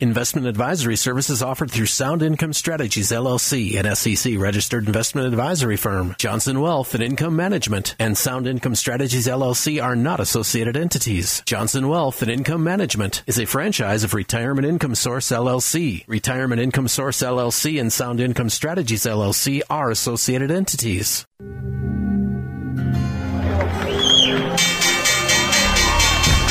Investment advisory services offered through Sound Income Strategies LLC, an SEC registered investment advisory firm. Johnson Wealth and Income Management and Sound Income Strategies LLC are not associated entities. Johnson Wealth and Income Management is a franchise of Retirement Income Source LLC. Retirement Income Source LLC and Sound Income Strategies LLC are associated entities.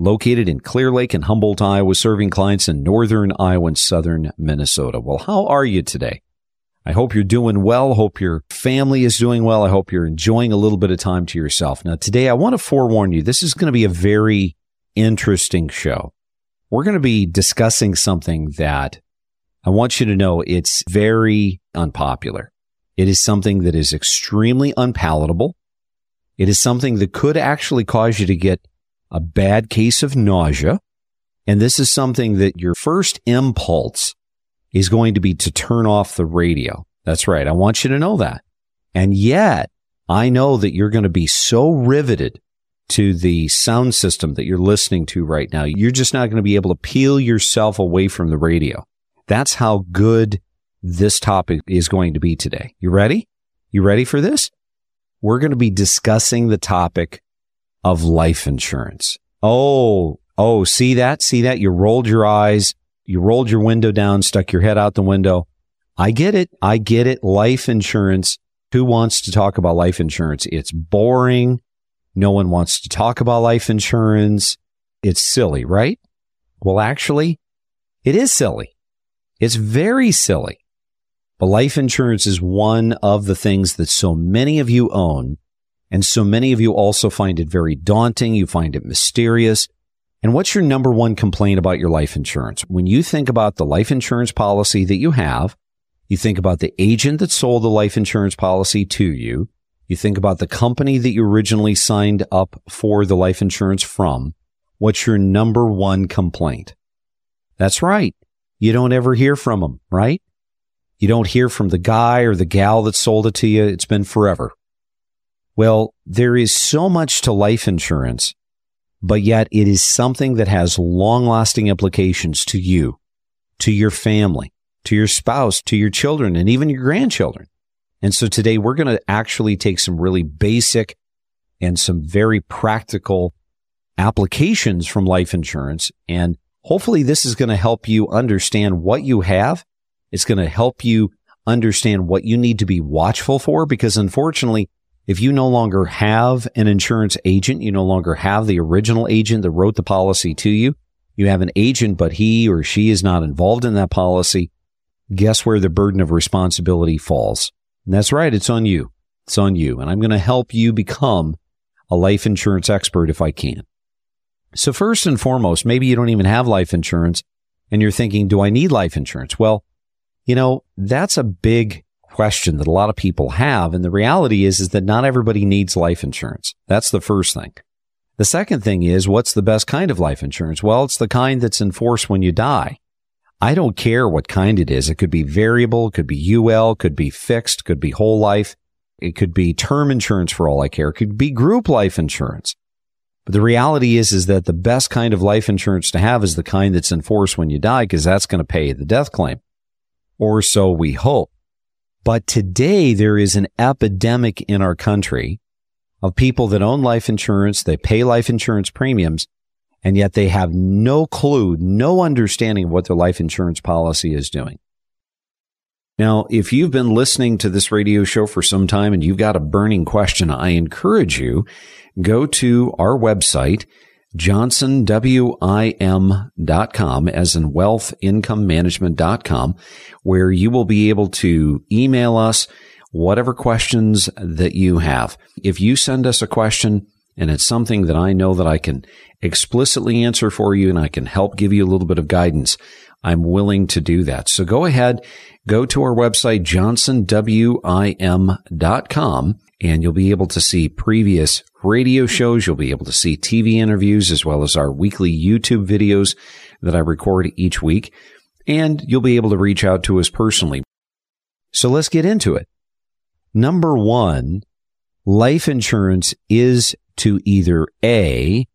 located in Clear Lake and Humboldt, Iowa, serving clients in northern Iowa and southern Minnesota. Well, how are you today? I hope you're doing well. Hope your family is doing well. I hope you're enjoying a little bit of time to yourself. Now, today I want to forewarn you, this is going to be a very interesting show. We're going to be discussing something that I want you to know it's very unpopular. It is something that is extremely unpalatable. It is something that could actually cause you to get a bad case of nausea. And this is something that your first impulse is going to be to turn off the radio. That's right. I want you to know that. And yet I know that you're going to be so riveted to the sound system that you're listening to right now. You're just not going to be able to peel yourself away from the radio. That's how good this topic is going to be today. You ready? You ready for this? We're going to be discussing the topic of life insurance. Oh, oh, see that? See that? You rolled your eyes. You rolled your window down, stuck your head out the window. I get it. I get it. Life insurance. Who wants to talk about life insurance? It's boring. No one wants to talk about life insurance. It's silly, right? Well, actually, it is silly. It's very silly. But life insurance is one of the things that so many of you own and so many of you also find it very daunting. You find it mysterious. And what's your number one complaint about your life insurance? When you think about the life insurance policy that you have, you think about the agent that sold the life insurance policy to you. You think about the company that you originally signed up for the life insurance from. What's your number one complaint? That's right. You don't ever hear from them, right? You don't hear from the guy or the gal that sold it to you. It's been forever. Well, there is so much to life insurance, but yet it is something that has long lasting implications to you, to your family, to your spouse, to your children, and even your grandchildren. And so today we're going to actually take some really basic and some very practical applications from life insurance. And hopefully this is going to help you understand what you have. It's going to help you understand what you need to be watchful for because unfortunately, if you no longer have an insurance agent, you no longer have the original agent that wrote the policy to you, you have an agent, but he or she is not involved in that policy, guess where the burden of responsibility falls? And that's right. It's on you. It's on you. And I'm going to help you become a life insurance expert if I can. So first and foremost, maybe you don't even have life insurance and you're thinking, do I need life insurance? Well, you know, that's a big question that a lot of people have. And the reality is, is that not everybody needs life insurance. That's the first thing. The second thing is, what's the best kind of life insurance? Well, it's the kind that's enforced when you die. I don't care what kind it is. It could be variable, could be UL, could be fixed, could be whole life. It could be term insurance for all I care. It could be group life insurance. But the reality is, is that the best kind of life insurance to have is the kind that's enforced when you die because that's going to pay the death claim. Or so we hope. But today there is an epidemic in our country of people that own life insurance. They pay life insurance premiums and yet they have no clue, no understanding of what their life insurance policy is doing. Now, if you've been listening to this radio show for some time and you've got a burning question, I encourage you go to our website, johnsonwim.com as in wealthincomemanagement.com, where you will be able to email us whatever questions that you have. If you send us a question and it's something that I know that I can explicitly answer for you and I can help give you a little bit of guidance, I'm willing to do that. So go ahead, go to our website, johnsonwim.com, and you'll be able to see previous radio shows. You'll be able to see TV interviews as well as our weekly YouTube videos that I record each week. And you'll be able to reach out to us personally. So let's get into it. Number one, life insurance is to either A,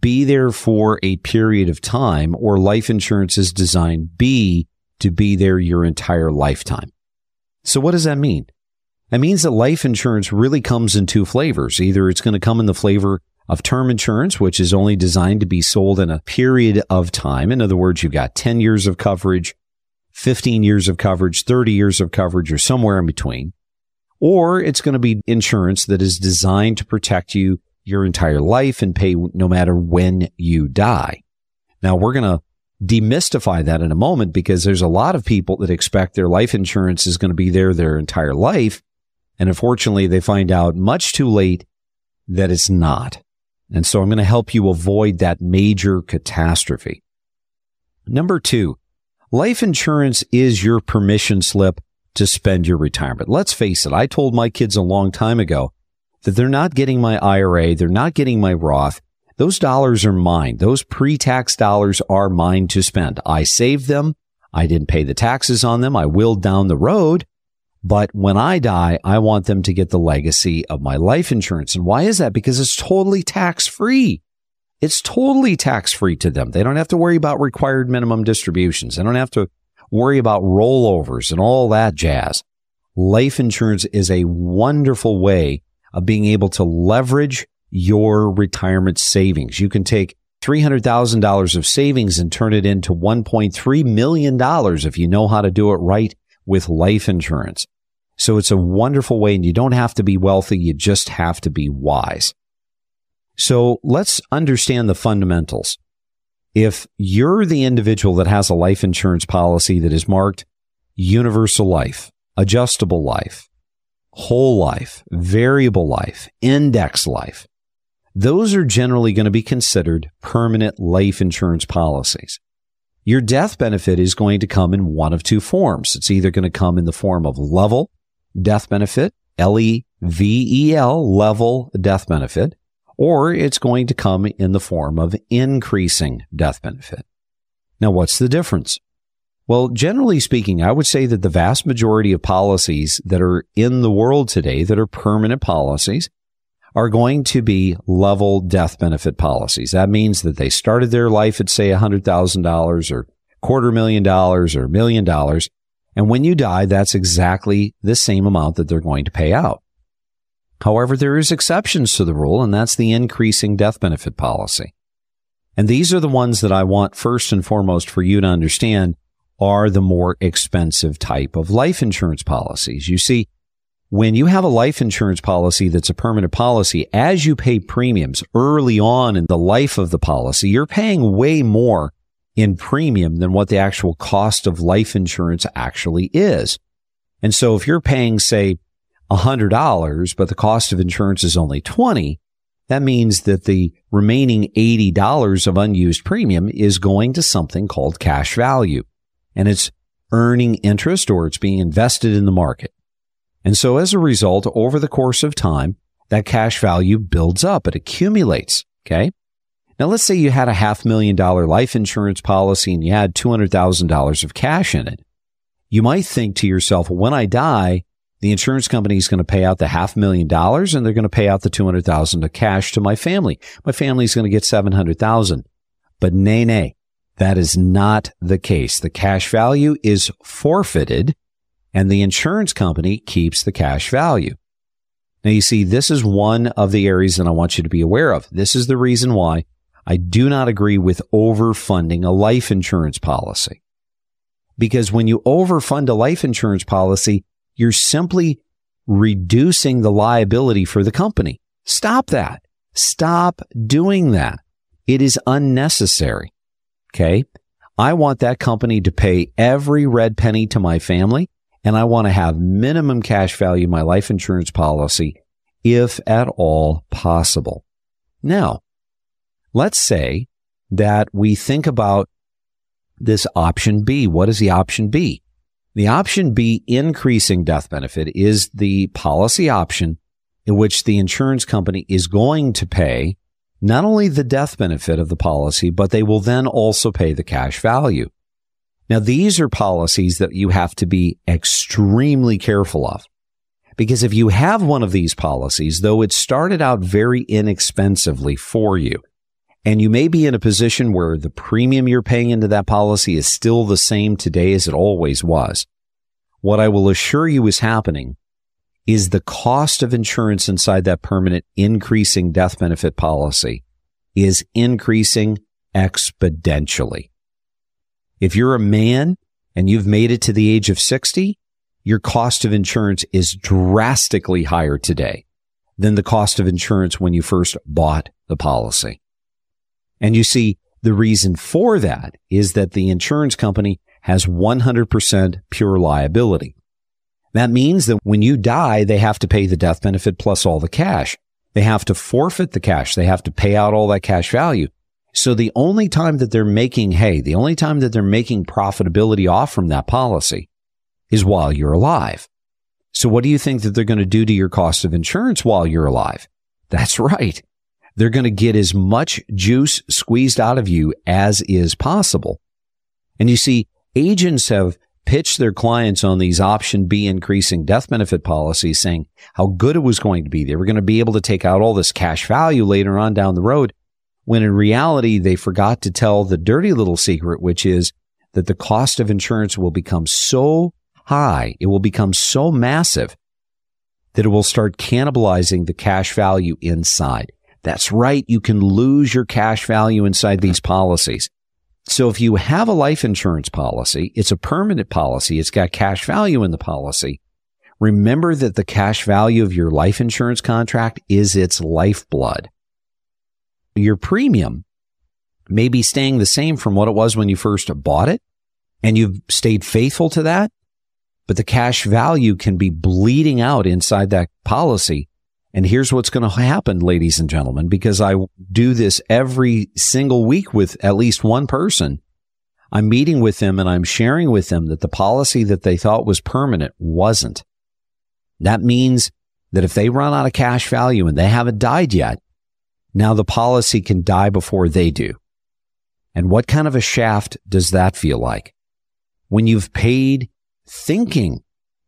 be there for a period of time or life insurance is designed B to be there your entire lifetime. So what does that mean? That means that life insurance really comes in two flavors. Either it's going to come in the flavor of term insurance, which is only designed to be sold in a period of time. In other words, you've got 10 years of coverage, 15 years of coverage, 30 years of coverage, or somewhere in between. Or it's going to be insurance that is designed to protect you your entire life and pay no matter when you die. Now we're going to demystify that in a moment because there's a lot of people that expect their life insurance is going to be there their entire life. And unfortunately, they find out much too late that it's not. And so I'm going to help you avoid that major catastrophe. Number two, life insurance is your permission slip to spend your retirement. Let's face it. I told my kids a long time ago that they're not getting my IRA, they're not getting my Roth. Those dollars are mine. Those pre-tax dollars are mine to spend. I saved them. I didn't pay the taxes on them. I will down the road. But when I die, I want them to get the legacy of my life insurance. And why is that? Because it's totally tax free. It's totally tax free to them. They don't have to worry about required minimum distributions. They don't have to worry about rollovers and all that jazz. Life insurance is a wonderful way of being able to leverage your retirement savings. You can take $300,000 of savings and turn it into $1.3 million if you know how to do it right with life insurance. So it's a wonderful way and you don't have to be wealthy. You just have to be wise. So let's understand the fundamentals. If you're the individual that has a life insurance policy that is marked universal life, adjustable life, whole life, variable life, index life. Those are generally going to be considered permanent life insurance policies. Your death benefit is going to come in one of two forms. It's either going to come in the form of level death benefit, L-E-V-E-L, level death benefit, or it's going to come in the form of increasing death benefit. Now, what's the difference? Well, generally speaking, I would say that the vast majority of policies that are in the world today that are permanent policies are going to be level death benefit policies. That means that they started their life at say $100,000 or quarter million dollars or million dollars. And when you die, that's exactly the same amount that they're going to pay out. However, there is exceptions to the rule, and that's the increasing death benefit policy. And these are the ones that I want first and foremost for you to understand are the more expensive type of life insurance policies. You see, when you have a life insurance policy that's a permanent policy, as you pay premiums early on in the life of the policy, you're paying way more in premium than what the actual cost of life insurance actually is. And so if you're paying, say, $100, but the cost of insurance is only 20, that means that the remaining $80 of unused premium is going to something called cash value and it's earning interest or it's being invested in the market. And so as a result, over the course of time, that cash value builds up. It accumulates. Okay. Now let's say you had a half million dollar life insurance policy and you had $200,000 of cash in it. You might think to yourself, when I die, the insurance company is going to pay out the half million dollars and they're going to pay out the 200,000 of cash to my family. My family is going to get 700,000. But nay, nay. That is not the case. The cash value is forfeited and the insurance company keeps the cash value. Now, you see, this is one of the areas that I want you to be aware of. This is the reason why I do not agree with overfunding a life insurance policy. Because when you overfund a life insurance policy, you're simply reducing the liability for the company. Stop that. Stop doing that. It is unnecessary. Okay. I want that company to pay every red penny to my family and I want to have minimum cash value my life insurance policy if at all possible. Now, let's say that we think about this option B. What is the option B? The option B increasing death benefit is the policy option in which the insurance company is going to pay not only the death benefit of the policy, but they will then also pay the cash value. Now, these are policies that you have to be extremely careful of. Because if you have one of these policies, though it started out very inexpensively for you, and you may be in a position where the premium you're paying into that policy is still the same today as it always was, what I will assure you is happening is the cost of insurance inside that permanent increasing death benefit policy is increasing exponentially. If you're a man and you've made it to the age of 60, your cost of insurance is drastically higher today than the cost of insurance when you first bought the policy. And you see, the reason for that is that the insurance company has 100% pure liability. That means that when you die, they have to pay the death benefit plus all the cash. They have to forfeit the cash. They have to pay out all that cash value. So the only time that they're making hay, the only time that they're making profitability off from that policy is while you're alive. So what do you think that they're going to do to your cost of insurance while you're alive? That's right. They're going to get as much juice squeezed out of you as is possible. And you see, agents have pitched their clients on these option B increasing death benefit policies saying how good it was going to be. They were going to be able to take out all this cash value later on down the road. When in reality, they forgot to tell the dirty little secret, which is that the cost of insurance will become so high, it will become so massive that it will start cannibalizing the cash value inside. That's right. You can lose your cash value inside these policies. So if you have a life insurance policy, it's a permanent policy. It's got cash value in the policy. Remember that the cash value of your life insurance contract is its lifeblood. Your premium may be staying the same from what it was when you first bought it and you've stayed faithful to that, but the cash value can be bleeding out inside that policy and here's what's going to happen, ladies and gentlemen, because I do this every single week with at least one person. I'm meeting with them and I'm sharing with them that the policy that they thought was permanent wasn't. That means that if they run out of cash value and they haven't died yet, now the policy can die before they do. And what kind of a shaft does that feel like? When you've paid thinking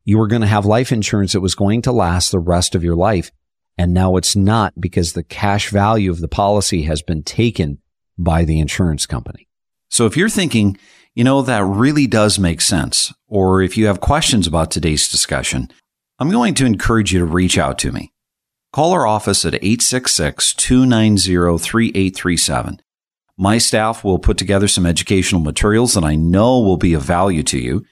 you were going to have life insurance that was going to last the rest of your life and now it's not because the cash value of the policy has been taken by the insurance company. So if you're thinking, you know, that really does make sense, or if you have questions about today's discussion, I'm going to encourage you to reach out to me. Call our office at 866 290 3837. My staff will put together some educational materials that I know will be of value to you,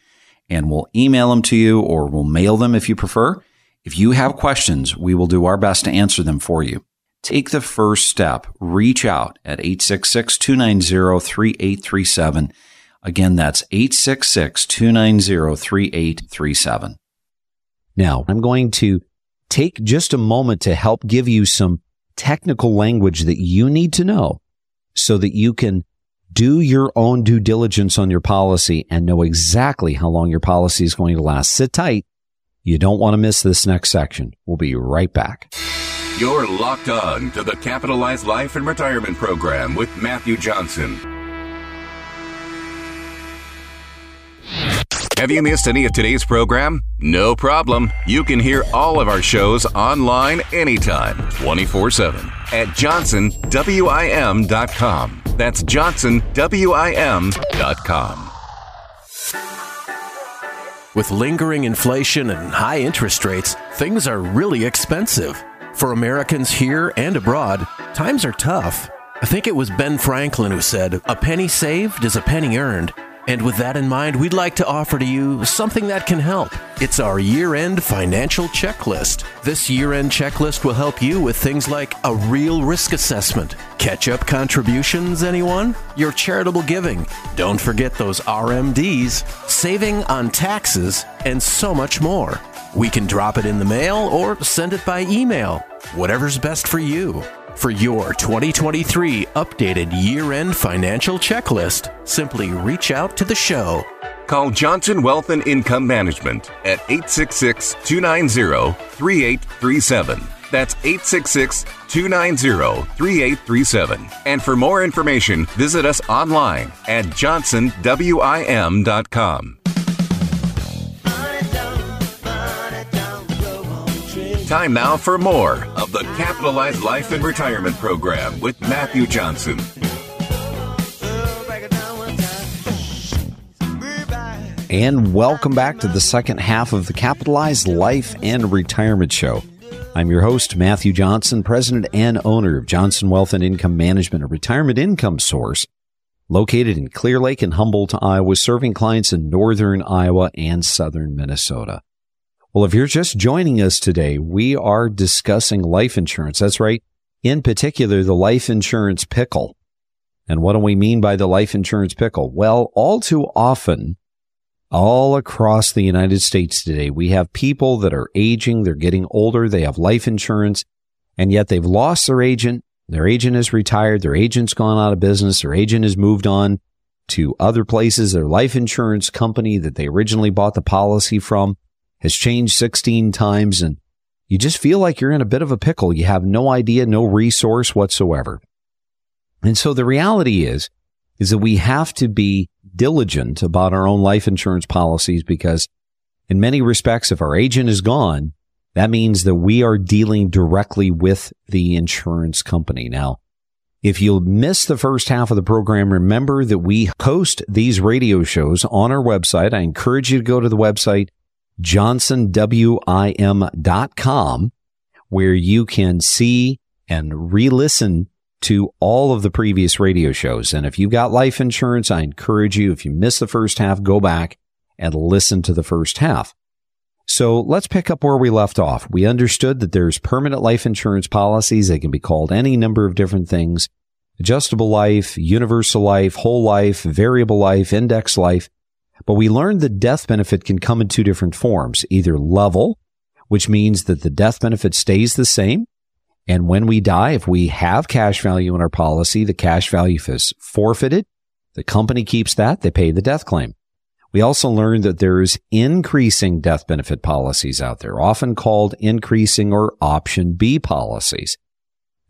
and we'll email them to you or we'll mail them if you prefer. If you have questions, we will do our best to answer them for you. Take the first step. Reach out at 866 290 3837. Again, that's 866 290 3837. Now, I'm going to take just a moment to help give you some technical language that you need to know so that you can do your own due diligence on your policy and know exactly how long your policy is going to last. Sit tight. You don't want to miss this next section. We'll be right back. You're locked on to the Capitalized Life and Retirement Program with Matthew Johnson. Have you missed any of today's program? No problem. You can hear all of our shows online anytime, 24 7 at johnsonwim.com. That's johnsonwim.com. With lingering inflation and high interest rates, things are really expensive. For Americans here and abroad, times are tough. I think it was Ben Franklin who said, A penny saved is a penny earned. And with that in mind, we'd like to offer to you something that can help. It's our year end financial checklist. This year end checklist will help you with things like a real risk assessment, catch up contributions, anyone? Your charitable giving. Don't forget those RMDs, saving on taxes, and so much more. We can drop it in the mail or send it by email, whatever's best for you. For your 2023 updated year end financial checklist, simply reach out to the show. Call Johnson Wealth and Income Management at 866 290 3837. That's 866 290 3837. And for more information, visit us online at johnsonwim.com. Time now for more the Capitalized Life and Retirement Program with Matthew Johnson. And welcome back to the second half of the Capitalized Life and Retirement Show. I'm your host, Matthew Johnson, president and owner of Johnson Wealth and Income Management, a retirement income source located in Clear Lake and Humboldt, Iowa, serving clients in northern Iowa and southern Minnesota. Well, if you're just joining us today, we are discussing life insurance. That's right. In particular, the life insurance pickle. And what do we mean by the life insurance pickle? Well, all too often, all across the United States today, we have people that are aging, they're getting older, they have life insurance, and yet they've lost their agent. Their agent is retired, their agent's gone out of business, their agent has moved on to other places, their life insurance company that they originally bought the policy from has changed 16 times and you just feel like you're in a bit of a pickle. You have no idea, no resource whatsoever. And so the reality is, is that we have to be diligent about our own life insurance policies because in many respects, if our agent is gone, that means that we are dealing directly with the insurance company. Now, if you miss the first half of the program, remember that we host these radio shows on our website. I encourage you to go to the website, johnsonwim.com, where you can see and re-listen to all of the previous radio shows. And if you've got life insurance, I encourage you, if you miss the first half, go back and listen to the first half. So let's pick up where we left off. We understood that there's permanent life insurance policies. They can be called any number of different things. Adjustable life, universal life, whole life, variable life, index life. But we learned that death benefit can come in two different forms, either level, which means that the death benefit stays the same. And when we die, if we have cash value in our policy, the cash value is forfeited. The company keeps that. They pay the death claim. We also learned that there's increasing death benefit policies out there, often called increasing or option B policies.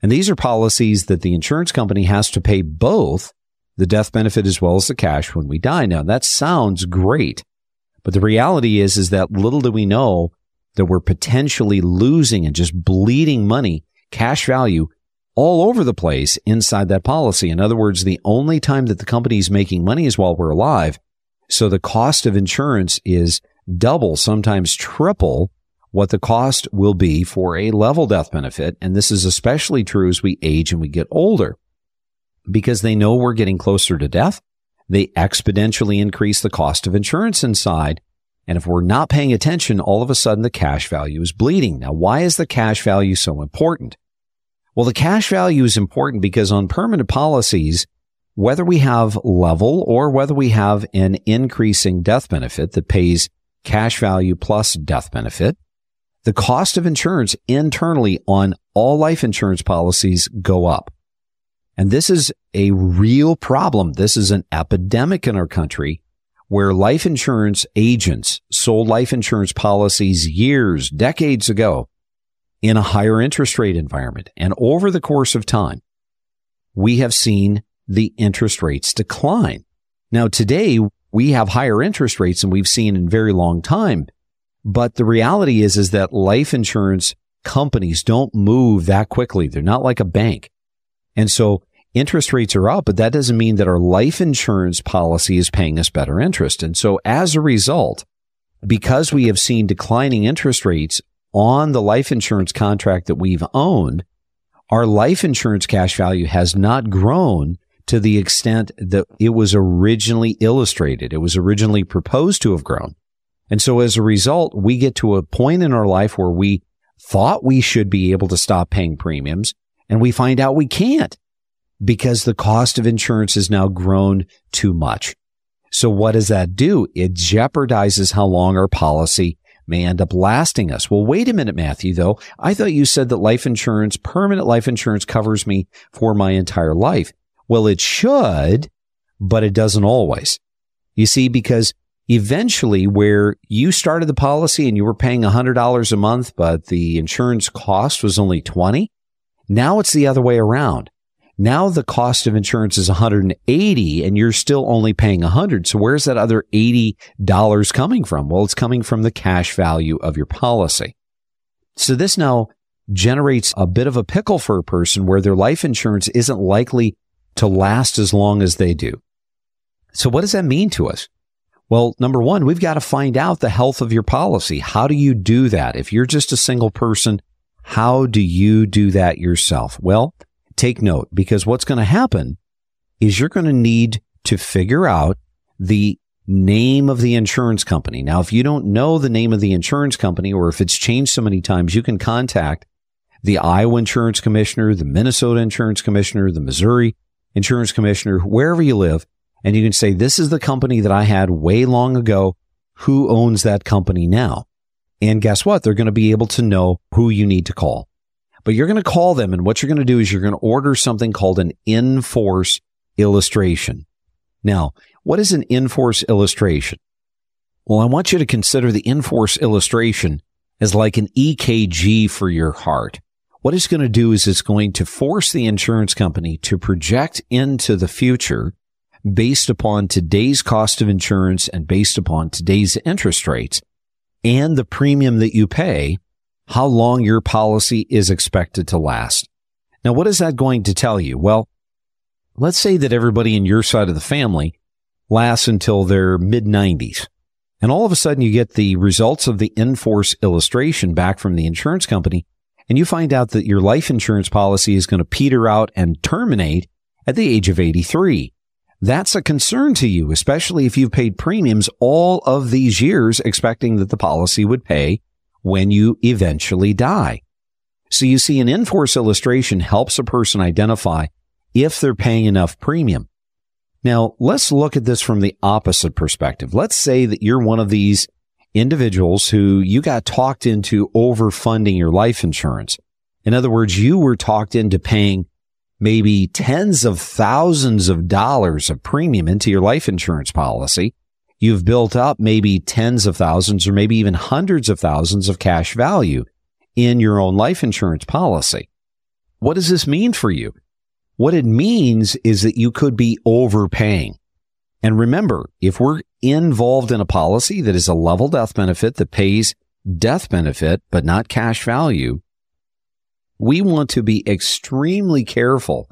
And these are policies that the insurance company has to pay both the death benefit as well as the cash when we die. Now that sounds great, but the reality is, is that little do we know that we're potentially losing and just bleeding money, cash value all over the place inside that policy. In other words, the only time that the company is making money is while we're alive. So the cost of insurance is double, sometimes triple what the cost will be for a level death benefit. And this is especially true as we age and we get older because they know we're getting closer to death. They exponentially increase the cost of insurance inside. And if we're not paying attention, all of a sudden the cash value is bleeding. Now, why is the cash value so important? Well, the cash value is important because on permanent policies, whether we have level or whether we have an increasing death benefit that pays cash value plus death benefit, the cost of insurance internally on all life insurance policies go up. And this is a real problem. This is an epidemic in our country where life insurance agents sold life insurance policies years, decades ago in a higher interest rate environment. And over the course of time, we have seen the interest rates decline. Now today we have higher interest rates than we've seen in a very long time. But the reality is, is that life insurance companies don't move that quickly. They're not like a bank. And so interest rates are up, but that doesn't mean that our life insurance policy is paying us better interest. And so as a result, because we have seen declining interest rates on the life insurance contract that we've owned, our life insurance cash value has not grown to the extent that it was originally illustrated. It was originally proposed to have grown. And so as a result, we get to a point in our life where we thought we should be able to stop paying premiums and we find out we can't because the cost of insurance has now grown too much. So what does that do? It jeopardizes how long our policy may end up lasting us. Well, wait a minute, Matthew, though. I thought you said that life insurance, permanent life insurance covers me for my entire life. Well, it should, but it doesn't always. You see, because eventually where you started the policy and you were paying $100 a month, but the insurance cost was only 20, now it's the other way around. Now the cost of insurance is 180 and you're still only paying 100. So where's that other $80 coming from? Well, it's coming from the cash value of your policy. So this now generates a bit of a pickle for a person where their life insurance isn't likely to last as long as they do. So what does that mean to us? Well, number one, we've got to find out the health of your policy. How do you do that? If you're just a single person, how do you do that yourself? Well, take note because what's going to happen is you're going to need to figure out the name of the insurance company. Now, if you don't know the name of the insurance company or if it's changed so many times, you can contact the Iowa Insurance Commissioner, the Minnesota Insurance Commissioner, the Missouri Insurance Commissioner, wherever you live, and you can say, this is the company that I had way long ago. Who owns that company now? And guess what? They're going to be able to know who you need to call. But you're going to call them and what you're going to do is you're going to order something called an in-force illustration. Now, what is an in-force illustration? Well, I want you to consider the in-force illustration as like an EKG for your heart. What it's going to do is it's going to force the insurance company to project into the future based upon today's cost of insurance and based upon today's interest rates and the premium that you pay how long your policy is expected to last. Now, what is that going to tell you? Well, let's say that everybody in your side of the family lasts until their mid 90s. And all of a sudden you get the results of the in-force illustration back from the insurance company and you find out that your life insurance policy is going to peter out and terminate at the age of 83. That's a concern to you, especially if you've paid premiums all of these years expecting that the policy would pay when you eventually die. So you see, an in-force illustration helps a person identify if they're paying enough premium. Now, let's look at this from the opposite perspective. Let's say that you're one of these individuals who you got talked into overfunding your life insurance. In other words, you were talked into paying maybe tens of thousands of dollars of premium into your life insurance policy you've built up maybe tens of thousands or maybe even hundreds of thousands of cash value in your own life insurance policy. What does this mean for you? What it means is that you could be overpaying. And remember, if we're involved in a policy that is a level death benefit that pays death benefit, but not cash value, we want to be extremely careful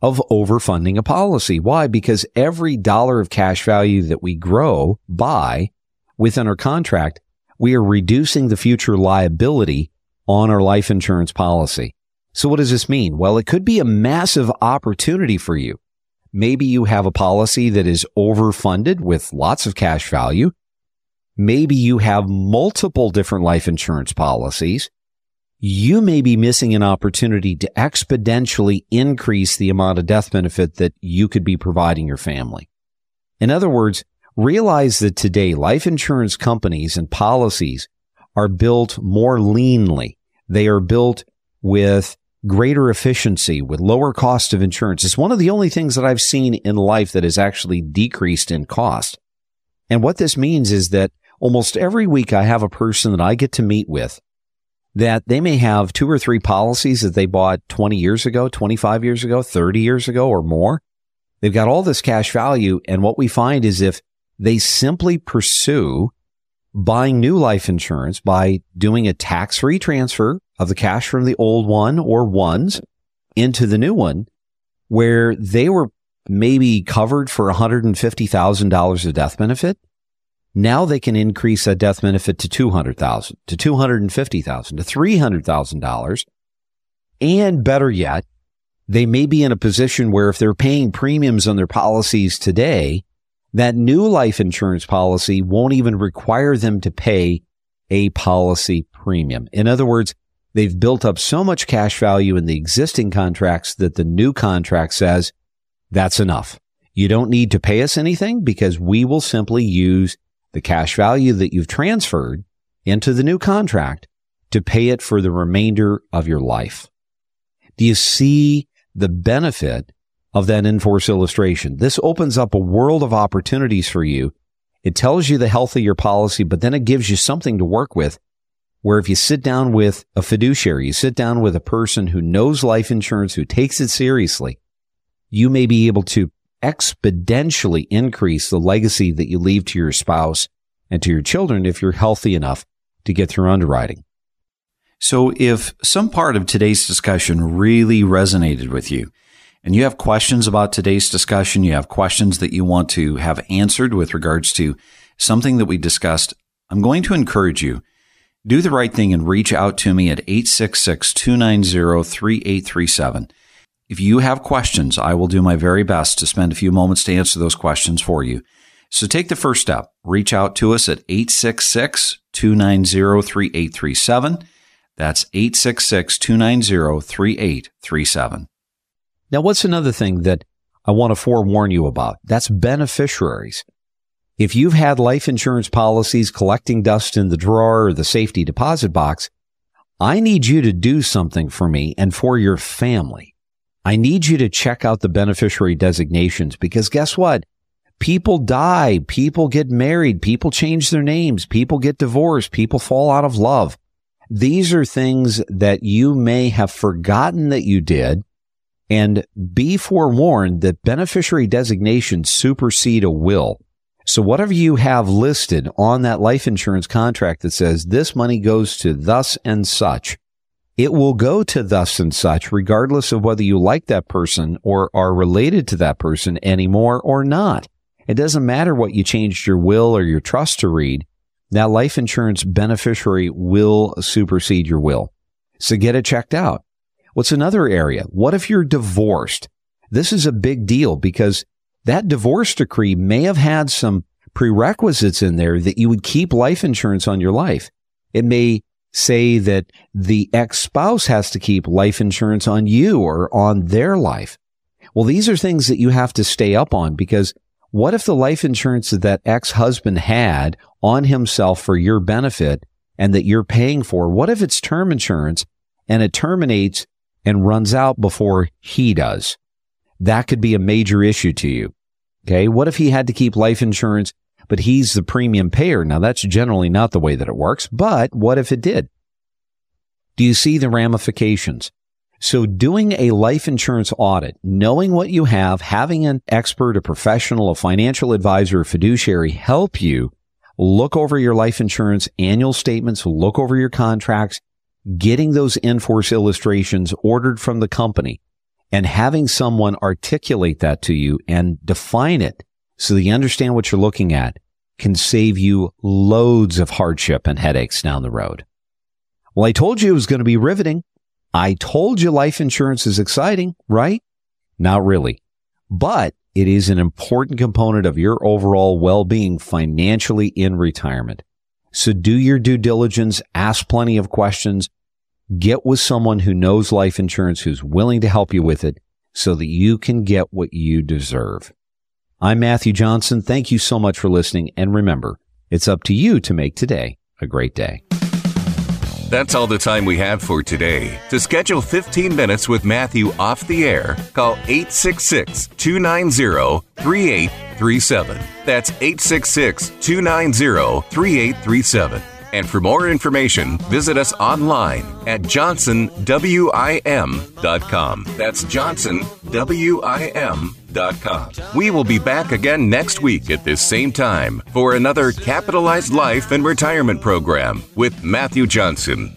of overfunding a policy. Why? Because every dollar of cash value that we grow by within our contract, we are reducing the future liability on our life insurance policy. So what does this mean? Well, it could be a massive opportunity for you. Maybe you have a policy that is overfunded with lots of cash value. Maybe you have multiple different life insurance policies you may be missing an opportunity to exponentially increase the amount of death benefit that you could be providing your family. In other words, realize that today life insurance companies and policies are built more leanly. They are built with greater efficiency, with lower cost of insurance. It's one of the only things that I've seen in life that has actually decreased in cost. And what this means is that almost every week I have a person that I get to meet with that they may have two or three policies that they bought 20 years ago, 25 years ago, 30 years ago or more. They've got all this cash value. And what we find is if they simply pursue buying new life insurance by doing a tax free transfer of the cash from the old one or ones into the new one, where they were maybe covered for $150,000 of death benefit, Now they can increase a death benefit to 200,000, to 250,000, to $300,000. And better yet, they may be in a position where if they're paying premiums on their policies today, that new life insurance policy won't even require them to pay a policy premium. In other words, they've built up so much cash value in the existing contracts that the new contract says that's enough. You don't need to pay us anything because we will simply use the cash value that you've transferred into the new contract to pay it for the remainder of your life. Do you see the benefit of that in-force illustration? This opens up a world of opportunities for you. It tells you the health of your policy, but then it gives you something to work with where if you sit down with a fiduciary, you sit down with a person who knows life insurance, who takes it seriously, you may be able to exponentially increase the legacy that you leave to your spouse and to your children if you're healthy enough to get through underwriting. So if some part of today's discussion really resonated with you and you have questions about today's discussion, you have questions that you want to have answered with regards to something that we discussed, I'm going to encourage you do the right thing and reach out to me at 866-290-3837. If you have questions, I will do my very best to spend a few moments to answer those questions for you. So take the first step. Reach out to us at 866 290 3837. That's 866 290 3837. Now, what's another thing that I want to forewarn you about? That's beneficiaries. If you've had life insurance policies collecting dust in the drawer or the safety deposit box, I need you to do something for me and for your family. I need you to check out the beneficiary designations because guess what? People die. People get married. People change their names. People get divorced. People fall out of love. These are things that you may have forgotten that you did and be forewarned that beneficiary designations supersede a will. So whatever you have listed on that life insurance contract that says this money goes to thus and such, it will go to thus and such, regardless of whether you like that person or are related to that person anymore or not. It doesn't matter what you changed your will or your trust to read. That life insurance beneficiary will supersede your will. So get it checked out. What's another area? What if you're divorced? This is a big deal because that divorce decree may have had some prerequisites in there that you would keep life insurance on your life. It may say that the ex-spouse has to keep life insurance on you or on their life. Well, these are things that you have to stay up on because what if the life insurance that that ex-husband had on himself for your benefit and that you're paying for, what if it's term insurance and it terminates and runs out before he does? That could be a major issue to you. Okay. What if he had to keep life insurance but he's the premium payer. Now that's generally not the way that it works, but what if it did? Do you see the ramifications? So doing a life insurance audit, knowing what you have, having an expert, a professional, a financial advisor, a fiduciary help you look over your life insurance annual statements, look over your contracts, getting those in-force illustrations ordered from the company and having someone articulate that to you and define it so that you understand what you're looking at can save you loads of hardship and headaches down the road. Well, I told you it was going to be riveting. I told you life insurance is exciting, right? Not really, but it is an important component of your overall well-being financially in retirement. So do your due diligence, ask plenty of questions, get with someone who knows life insurance, who's willing to help you with it so that you can get what you deserve. I'm Matthew Johnson. Thank you so much for listening. And remember, it's up to you to make today a great day. That's all the time we have for today. To schedule 15 minutes with Matthew off the air, call 866 290 3837. That's 866 290 3837. And for more information, visit us online at johnsonwim.com. That's johnsonwim.com. We will be back again next week at this same time for another Capitalized Life and Retirement program with Matthew Johnson.